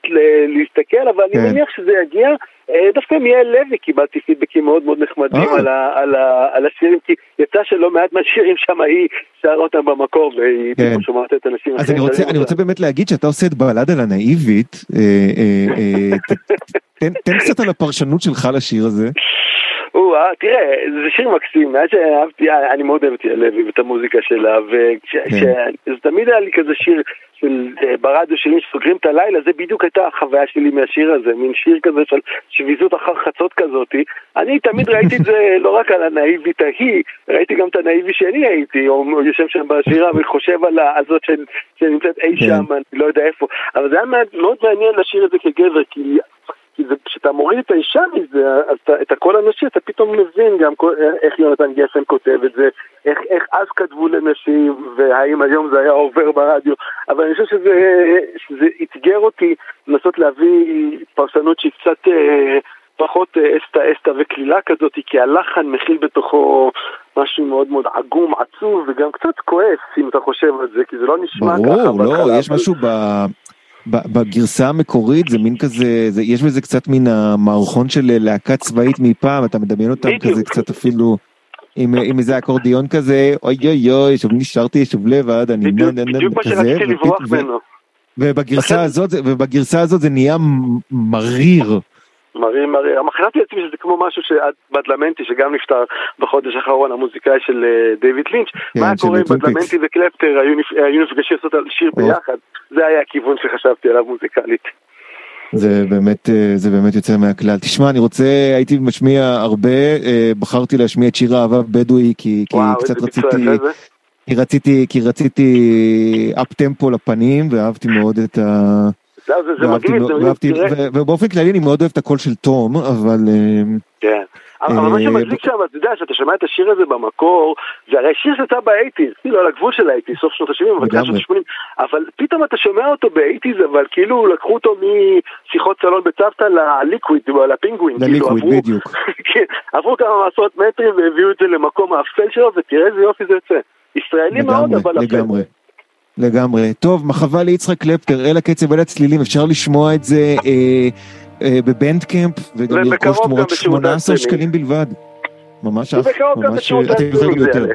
להסתכל, אבל אני כן. מניח שזה יגיע. אה, דווקא מיעל לוי קיבלתי פידבקים מאוד מאוד נחמדים אה. על ה- על ה- על השירים, כי יצא שלא מעט מהשירים שם היא שרה אותם במקור, והיא כן. פתאום שומעת את האנשים אז אני רוצה, אני. באמת להגיד שאתה עושה את בלד על הנאיבית, אה, אה, אה, תן קצת על הפרשנות שלך לשיר הזה. או, אה, תראה, זה שיר מקסים, מאז שאהבתי, אה, אני מאוד אוהבת את לוי ואת המוזיקה שלה, וזה תמיד היה לי כזה שיר של אה, ברדיו שלי שסוגרים את הלילה, זה בדיוק הייתה החוויה שלי מהשיר הזה, מין שיר כזה של שביזות אחר חצות כזאתי. אני תמיד ראיתי את זה לא רק על הנאיבית ההיא, ראיתי גם את הנאיבי שאני הייתי, או יושב שם בשירה וחושב על ה- על זאת של- שנמצאת אי כן. שם, אני לא יודע איפה, אבל זה היה מאוד מעניין לשיר את זה כגבר, כי כי זה- כשאתה מוריד את האישה מזה, אז אתה, את הקול הנשי אתה פתאום מבין גם כל- איך יונתן גפן כותב את זה, איך, איך אז כתבו לנשים, והאם היום זה היה עובר ברדיו, אבל אני חושב שזה, שזה אתגר אותי לנסות להביא פרשנות שהיא קצת אה, פחות אה, אסתא אסתא וקלילה כזאת, כי הלחן מכיל בתוכו משהו מאוד מאוד עגום, עצוב, וגם קצת כועס, אם אתה חושב על זה, כי זה לא נשמע ככה ברור, לא, בהתחלה, יש אבל- משהו ב... בגרסה המקורית זה מין כזה, זה, יש בזה קצת מן המערכון של להקה צבאית מפעם, אתה מדמיין אותם בדיוק. כזה קצת אפילו עם, עם איזה אקורדיון כזה, אוי אוי אוי, שוב נשארתי שוב לבד, אני בדיוק, נה, נה, בדיוק מה שרציתי לברוח ממנו. ובגרסה הזאת, ובגרסה הזאת זה נהיה מריר. מראה מראה, חשבתי לעצמי שזה כמו משהו שבדלמנטי שגם נפטר בחודש האחרון, המוזיקאי של אה, דיוויד לינץ', מה היה של קורה אם. בדלמנטי וקלפטר היו נפ- היו נפגשים לעשות על שיר. ביחד, זה היה הכיוון שחשבתי עליו מוזיקלית. זה באמת, אה, זה באמת יוצא מהכלל. תשמע, אני רוצה, הייתי משמיע הרבה, אה, בחרתי להשמיע את שיר האהבה בדואי, כי, כי וואו, קצת רציתי. כי רציתי, כי רציתי up tempo לפנים, ואהבתי מאוד את ה... זהו, זה- מגניב, ובאופן כללי אני מאוד אוהב את הקול של תום, אבל אה, כן. אבל מה אה, שמדליק שם, אתה יודע, שאתה שומע את השיר הזה במקור, זה הרי שיר שיצא ב eighties, כאילו על הגבול של ה eighties, סוף שנות ה-70, אבל תחילת שנות לגמרי. ה-80, אבל פתאום אתה שומע אותו ב eighties, אבל כאילו לקחו אותו משיחות סלון בצוותא ל Liquid, לפינגווין, כאילו ל Liquid, עברו- בדיוק. כן, עברו כמה עשרות מטרים והביאו את זה למקום האפל שלו, ותראה איזה יופי זה יוצא. ישראלי מאוד, אבל אפל. לגמרי. לגמרי. טוב, מחווה ליצחק קלפטר, אל הקצב, אל הצלילים, אפשר לשמוע את זה אה, אה, ב Bandcamp, וגם לרכוש תמורת בשירותי 18 הסטרימינג. שקלים בלבד. ממש אף, ממש, בשירותי אתם יותר. יעלה.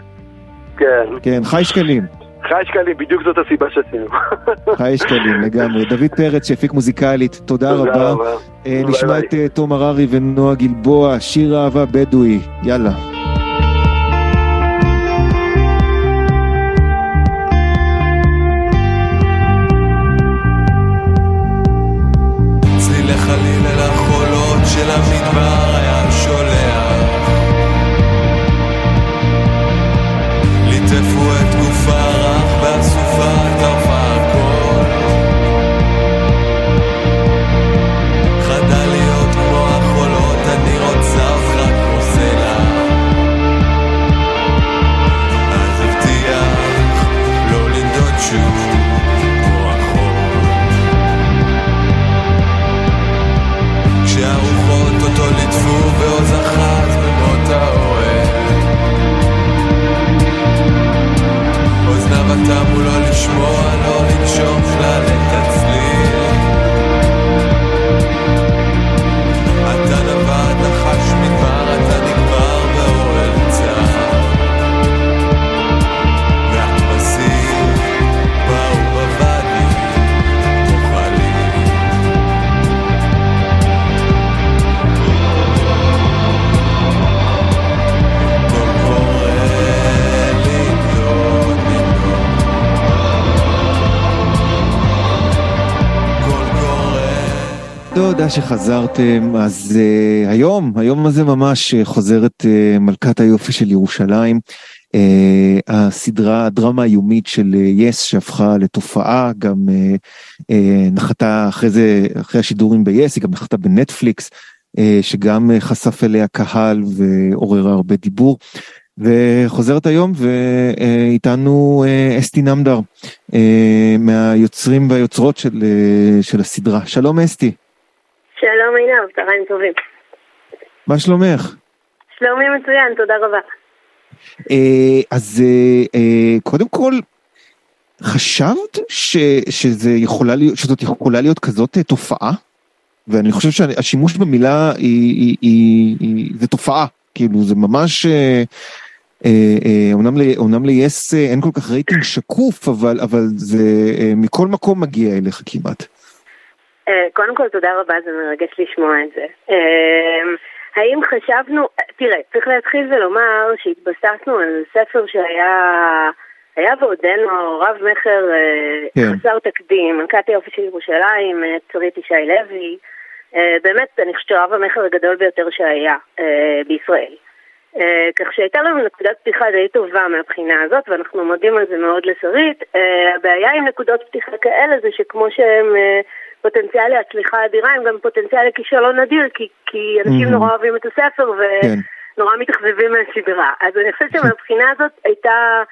כן, כן, חי שקלים, חי שקלים, בדיוק זאת הסיבה שעשינו. חי שקלים לגמרי. דוד פרץ שהפיק מוזיקלית, תודה רבה. אה, ביי נשמע. את אה, תום הררי ונועה גלבוע, שיר אהבה בדואי, יאללה. תודה שחזרתם. אז uh, היום, היום הזה ממש uh, חוזרת uh, מלכת היופי של ירושלים. Uh, הסדרה, הדרמה היומית של יס uh, שהפכה לתופעה, גם uh, uh, נחתה אחרי זה, אחרי השידורים ביס, היא גם נחתה בנטפליקס, uh, שגם uh, חשף אליה קהל ועוררה הרבה דיבור. וחוזרת היום ואיתנו אסתי נמדר מהיוצרים והיוצרות של, של הסדרה. שלום אסתי. שלום עינב, צהריים טובים. מה שלומך? שלומי מצוין, תודה רבה. אה, אז אה, אה, קודם כל, חשבת ש, שזה יכולה להיות, שזאת יכולה להיות כזאת אה, תופעה? ואני חושב שהשימוש במילה היא, היא, היא, היא, זה תופעה, כאילו זה ממש, אה, אה, אה, אומנם, ל, אומנם ליס אה, אין כל כך רייטינג שקוף, אבל, אבל זה אה, מכל מקום מגיע אליך כמעט. אה, קודם כל תודה רבה, זה מרגש לשמוע את זה. אה, האם חשבנו, תראה, צריך להתחיל ולומר שהתבססנו על ספר שהיה היה ועודנו רב מכר אה, כן. חסר תקדים, מלכת היופי של ירושלים, צורית ישי לוי, באמת, אני חושבת שרב המכר הגדול ביותר שהיה בישראל. כך שהייתה לנו נקודת פתיחה די טובה מהבחינה הזאת, ואנחנו מודים על זה מאוד לשרית. הבעיה עם נקודות פתיחה כאלה זה שכמו שהם פוטנציאל להצליחה אדירה, הם גם פוטנציאל לכישלון נדיר, כי, כי אנשים Mhm. נורא אוהבים את הספר כן. ונורא מתאכזבים מהסדרה. אז אני חושבת שמהבחינה הזאת הייתה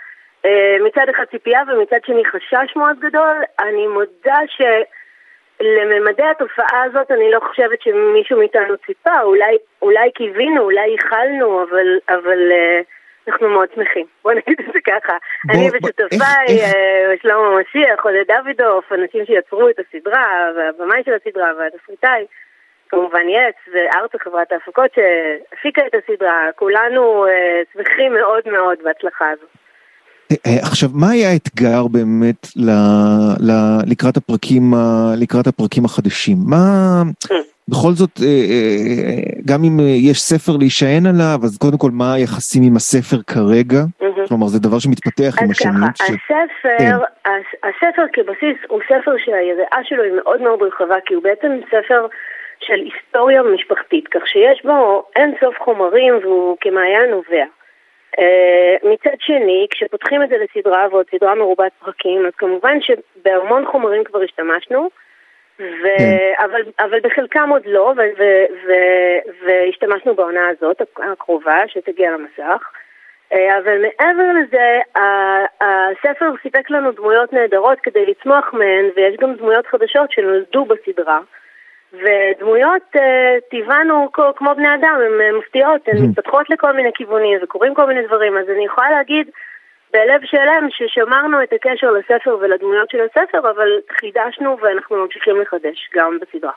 אה, מצד אחד ציפייה ומצד שני חשש מאוד גדול. אני מודה ש... לממדי התופעה הזאת אני לא חושבת שמישהו מאיתנו ציפה, אולי, אולי קיווינו, אולי ייחלנו, אבל, אבל אה, אנחנו מאוד שמחים. בוא נגיד את זה ככה. בוא- אני ושותפיי, אה, שלמה משיח, עודד דוידוף, אנשים שיצרו את הסדרה, והבמאי של הסדרה, והתסריטאי, כמובן יס, וארצה חברת ההפקות שהפיקה את הסדרה, כולנו אה, שמחים מאוד מאוד בהצלחה הזאת. אה, עכשיו, מה היה האתגר באמת ל, ל, לקראת, הפרקים, לקראת הפרקים החדשים? מה, בכל זאת, אה, אה, גם אם אה, יש ספר להישען עליו, אז קודם כל, מה היחסים עם הספר כרגע? כלומר, זה דבר שמתפתח עם אז השנים. ככה, ש- הספר, כן. הס- הספר כבסיס הוא ספר שהיריעה שלו היא מאוד מאוד רחבה, כי הוא בעצם ספר של היסטוריה משפחתית, כך שיש בו אין סוף חומרים והוא כמעיין נובע. אה, מצד שני, כשפותחים את זה לסדרה ועוד סדרה מרובת פרקים, אז כמובן שבהמון חומרים כבר השתמשנו, ו... כן. אבל, אבל בחלקם עוד לא, ו... ו... ו... והשתמשנו בעונה הזאת, הקרובה, שתגיע למסך. אה, אבל מעבר לזה, הספר סיפק לנו דמויות נהדרות כדי לצמוח מהן, ויש גם דמויות חדשות שנולדו בסדרה. ודמויות, אה, טבען כ- כמו בני אדם, הן אה, מפתיעות, הן. מתפתחות לכל מיני כיוונים וקורים כל מיני דברים, אז אני יכולה להגיד בלב שלם ששמרנו את הקשר לספר ולדמויות של הספר, אבל חידשנו ואנחנו ממשיכים לחדש גם בסדרה.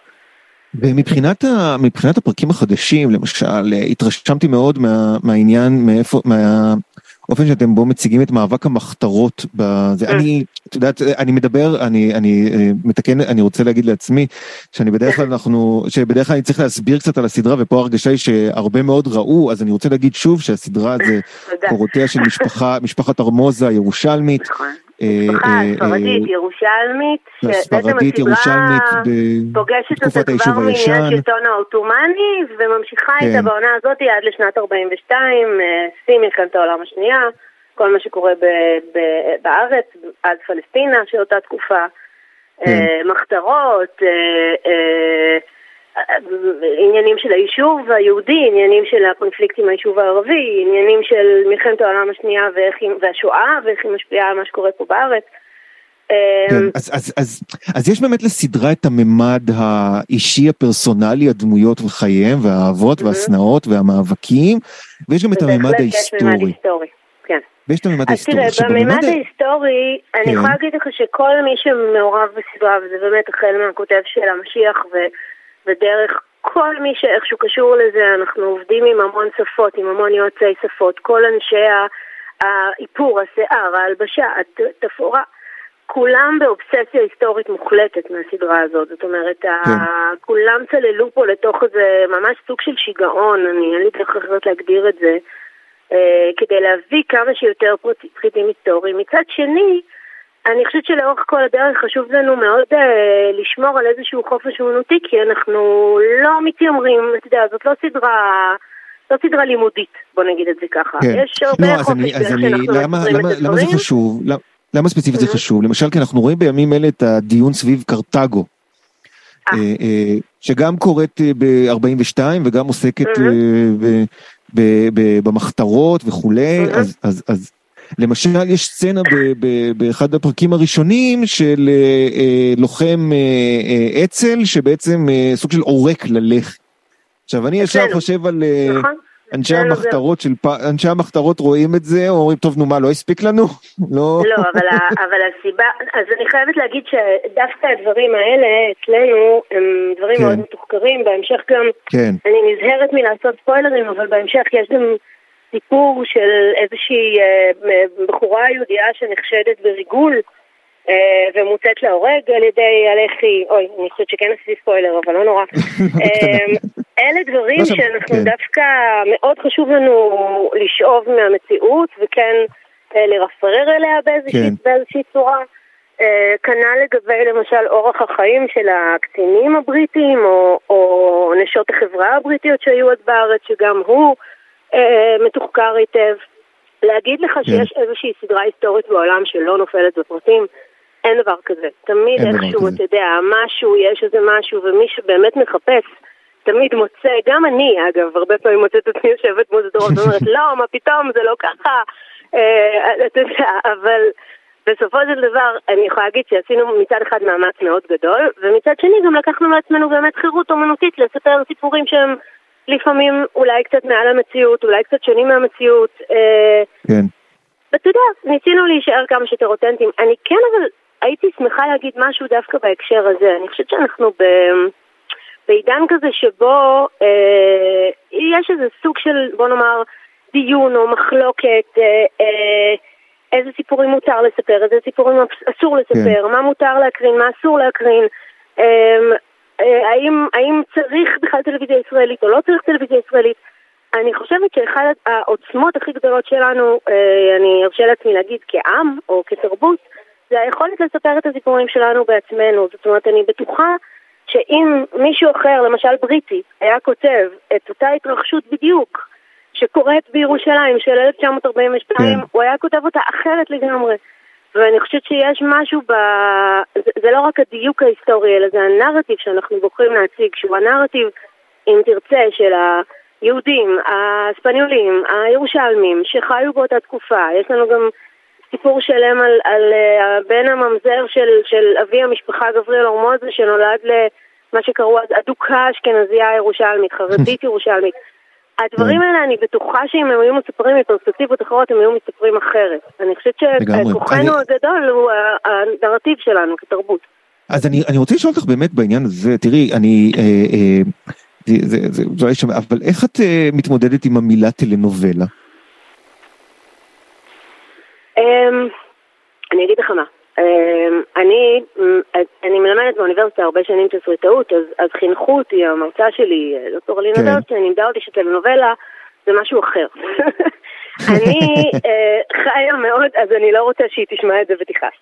ומבחינת ה, מבחינת הפרקים החדשים, למשל, אה, התרשמתי מאוד מה, מהעניין, מאיפה, מהאופן שאתם בו מציגים את מאבק המחתרות. בזה. Mm. אני, את יודעת, אני מדבר, אני, אני אה, מתקן, אני רוצה להגיד לעצמי, שאני בדרך כלל אנחנו, שבדרך כלל אני צריך להסביר קצת על הסדרה, ופה ההרגשה היא שהרבה מאוד ראו, אז אני רוצה להגיד שוב שהסדרה זה. קורותיה של משפחה, משפחת ארמוזה הירושלמית. אה, משפחה אה, ספרדית, אה, ירושלמית, שבעצם ספרדית, הסדרה ירושלמית, פוגשת אותה בתקופת היישוב כבר הישן. השלטון העות'מאני וממשיכה כן. איתה בעונה הזאת עד לשנת 42, אה, שיא מלחמת העולם השנייה, כל מה שקורה ב- ב- בארץ, אז פלסטינה של אותה תקופה, כן. מחתרות, עניינים של היישוב היהודי, עניינים של הקונפליקט עם היישוב הערבי, עניינים של מלחמת העולם השנייה ואיך היא- והשואה ואיך היא משפיעה על מה שקורה פה בארץ. כן, אז, אז, אז, אז יש באמת לסדרה את הממד האישי הפרסונלי, הדמויות וחייהם, והאהבות. והשנאות והמאבקים, ויש גם את הממד ההיסטורי. היסטורי, כן. ויש את הממד אז ההיסטורי. תראה, עכשיו, בממד ההיסטורי, אני כן. יכולה להגיד לך שכל מי שמעורב בסדרה, וזה באמת החל מהכותב של המשיח ו- ודרך כל מי שאיכשהו קשור לזה, אנחנו עובדים עם המון שפות, עם המון יועצי שפות, כל אנשי ה- האיפור, השיער, ההלבשה, התפאורה. כולם באובססיה היסטורית מוחלטת מהסדרה הזאת, זאת אומרת, ה- כן. כולם צללו פה לתוך איזה ממש סוג של שיגעון, אני אין לי דרך אחרת להגדיר את זה, אה, כדי להביא כמה שיותר פרט- פריטים היסטוריים. מצד שני, אני חושבת שלאורך כל הדרך חשוב לנו מאוד אה, לשמור על איזשהו חופש אומנותי, כי אנחנו לא מתיימרים, אתה יודע, זאת לא סדרה, לא סדרה לימודית, בוא נגיד את זה ככה. כן. יש הרבה לא, חופש באיך שאנחנו למה, למה, למה זה. חשוב? למה, למה ספציפית זה Mhm. חשוב? למשל, כי אנחנו רואים בימים אלה את הדיון סביב קרתגו, אה. אה, אה, שגם קורית ב-42 וגם עוסקת Mhm. אה, ב- ב- ב- במחתרות וכולי, Mhm. אז, אז, אז למשל יש סצנה ב- ב- באחד הפרקים הראשונים של אה, אה, לוחם אה, אצ"ל שבעצם סוג של עורק ללח"י. עכשיו אני ישר. חושב על נכון? אנשי המחתרות של פ... אנשי המחתרות רואים את זה, אומרים טוב נו מה לא הספיק לנו? לא. לא, אבל הסיבה, אז אני חייבת להגיד שדווקא הדברים האלה אצלנו הם דברים כן. מאוד מתוחקרים, בהמשך גם כן, אני נזהרת מלעשות ספוילרים, אבל בהמשך יש גם סיפור של איזושהי אה, בחורה יהודייה שנחשדת בריגול אה, ומוצאת להורג על ידי הלח"י, אוי, אני חושבת שכן עשיתי ספוילר, אבל לא נורא. אה, אלה דברים לא שאנחנו כן. דווקא, מאוד חשוב לנו לשאוב מהמציאות וכן לרפרר אליה באיזושהי, כן. צורה. כנ"ל לגבי למשל אורח החיים של הקצינים הבריטים או, או נשות החברה הבריטיות שהיו עוד בארץ, שגם הוא מתוחקר היטב. להגיד לך שיש איזושהי סדרה היסטורית בעולם שלא נופלת בפרטים, אין דבר כזה. תמיד איכשהו. אתה יודע, משהו, יש איזה משהו, ומי שבאמת מחפש, תמיד מוצא, גם אני אגב, הרבה פעמים מוצאת את עצמי יושבת מול סדרות ואומרת, לא, מה פתאום, זה לא ככה, אה, אתה יודע, אבל בסופו של דבר, אני יכולה להגיד שעשינו מצד אחד מאמץ מאוד גדול, ומצד שני גם לקחנו לעצמנו באמת חירות אומנותית לספר סיפורים שהם לפעמים אולי קצת מעל המציאות, אולי קצת שונים מהמציאות. אה, כן, ואתה יודע, ניסינו להישאר כמה שיותר אותנטיים. אני כן, אבל הייתי שמחה להגיד משהו דווקא בהקשר הזה. אני חושבת שאנחנו ב... בעידן כזה שבו אה, יש איזה סוג של, בוא נאמר, דיון או מחלוקת, אה, אה, איזה סיפורים מותר לספר, איזה סיפורים אסור לספר, מה מותר להקרין, מה אסור להקרין. אה, האם, האם צריך בכלל טלוויזיה ישראלית או לא צריך טלוויזיה ישראלית? אני חושבת שאחת העוצמות הכי גדולות שלנו, אה, אני ארשה לעצמי להגיד כעם או כתרבות, זה היכולת לספר את הסיפורים שלנו בעצמנו. זאת אומרת, אני בטוחה שאם מישהו אחר, למשל בריטי, היה כותב את אותה התרחשות בדיוק שקורית בירושלים של 1942, כן. הוא היה כותב אותה אחרת לגמרי. ואני חושבת שיש משהו ב... זה, זה לא רק הדיוק ההיסטורי, אלא זה הנרטיב שאנחנו בוחרים להציג, שהוא הנרטיב, אם תרצה, של היהודים, הספניולים, הירושלמים, שחיו באותה תקופה. יש לנו גם סיפור שלם על, על uh, הבן הממזר של, של אבי המשפחה גבריאל אורמוזה, שנולד למה שקראו אז אדוקה אשכנזייה ירושלמית, חרדית ירושלמית. הדברים האלה, אני בטוחה שאם הם היו מספרים מפרספקטיבות אחרות, הם היו מספרים אחרת. אני חושבת. שכוחנו הגדול הוא ה- הנרטיב שלנו כתרבות. אז אני, אני רוצה לשאול אותך באמת בעניין הזה, תראי, אני, אה, אה, זה, זה, זה, זה שם, אבל איך את אה, מתמודדת עם המילה טלנובלה? אמ, אני אגיד לך מה. אמ, אני, אמ, אני מלמדת באוניברסיטה הרבה שנים תסריטאות, אז, אז חינכו אותי, המרצה שלי, דוקטור אלינה כן. דאוטשטיין, לימדה אותי שטלנובלה זה משהו אחר. אני אה, חיה מאוד, אז אני לא רוצה שהיא תשמע את זה ותכעס.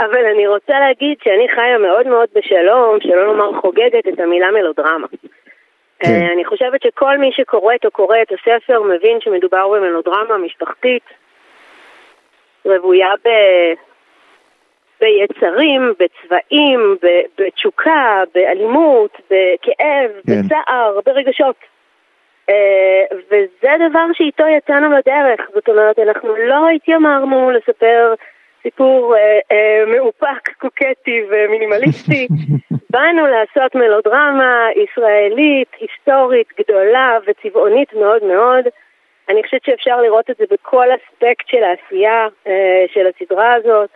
אבל אני רוצה להגיד שאני חיה מאוד מאוד בשלום, שלא לומר חוגגת את המילה מלודרמה. כן. אה, אני חושבת שכל מי שקורא או קורא את הספר מבין שמדובר במלודרמה משפחתית רוויה ב... ביצרים, בצבעים, בתשוקה, באלימות, בכאב, כן. בצער, ברגשות. אה, וזה דבר שאיתו יצאנו לדרך. זאת אומרת, אנחנו לא התיימרנו לספר סיפור אה, אה, מאופק, קוקטי ומינימליסטי. באנו לעשות מלודרמה ישראלית, היסטורית, גדולה וצבעונית מאוד מאוד. אני חושבת שאפשר לראות את זה בכל אספקט של העשייה אה, של הסדרה הזאת.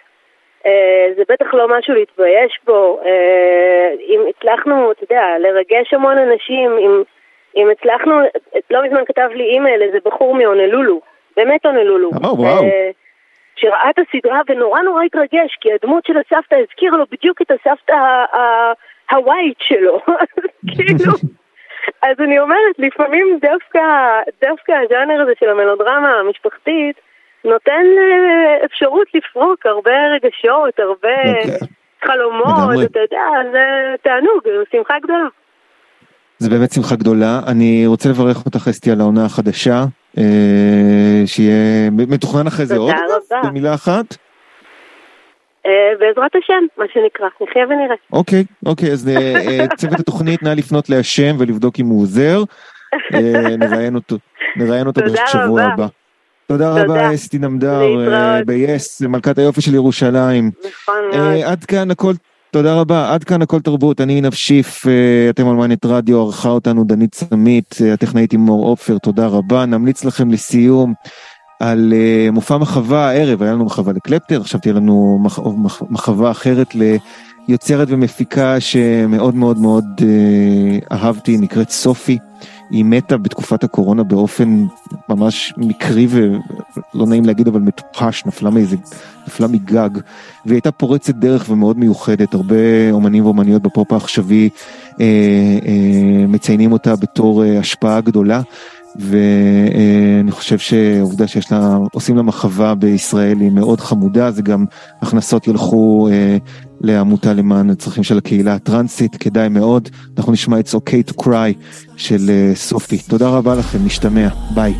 אה, זה בטח לא משהו להתבייש בו. אה, אם הצלחנו, אתה יודע, לרגש המון אנשים, אם, אם הצלחנו, לא מזמן כתב לי אימייל איזה בחור מהונלולו, באמת הונלולו. אה, וואו. אה, שראה את הסדרה ונורא נורא התרגש, כי הדמות של הסבתא הזכירה לו בדיוק את הסבתא הווייט שלו. כאילו, אז אני אומרת, לפעמים דווקא, דווקא הז'אנר הזה של המלודרמה המשפחתית, נותן אה, אפשרות לפרוק הרבה רגשות, הרבה אוקיי. חלומות. אתה יודע, זה תענוג, שמחה גדולה. זה באמת שמחה גדולה. אני רוצה לברך אותך אסתי על העונה החדשה, אה, שיהיה מתוכנן אחרי זה עוד, רבה. במילה אחת. אה, בעזרת השם, מה שנקרא, נחיה ונראה. אוקיי, אוקיי, אז צוות התוכנית, נא לפנות להשם ולבדוק אם הוא עוזר. נראיין אותו, נראיין אותו בשבוע. הבא. תודה תודה. רבה אסתי נמדר, להתראות. ב-yes, מלכת היופי של ירושלים. נכון מאוד. אה, עד כאן הכל, תודה רבה, עד כאן הכל תרבות, אני עינב שיף, אה, אתם על מיינט רדיו, ערכה אותנו דנית סמית, אה, הטכנאית עם מור עופר, תודה רבה. נמליץ לכם לסיום על אה, מופע מחווה הערב, היה לנו מחווה לקלפטר, עכשיו תהיה לנו מח- מח- מחווה אחרת ליוצרת ומפיקה שמאוד מאוד מאוד אה, אהבתי, נקראת סופי. היא מתה בתקופת הקורונה באופן ממש מקרי ולא נעים להגיד אבל מטופש, נפלה מאיזה, נפלה מגג. והיא הייתה פורצת דרך ומאוד מיוחדת, הרבה אומנים ואומניות בפופ העכשווי אה, אה, מציינים אותה בתור אה, השפעה גדולה. ואני חושב שהעובדה שיש לה, עושים לה מחווה בישראל היא מאוד חמודה, זה גם הכנסות ילכו אה, לעמותה למען הצרכים של הקהילה הטרנסית, כדאי מאוד. אנחנו נשמע את It's okay to cry של אה, סופי. תודה רבה לכם, נשתמע, ביי.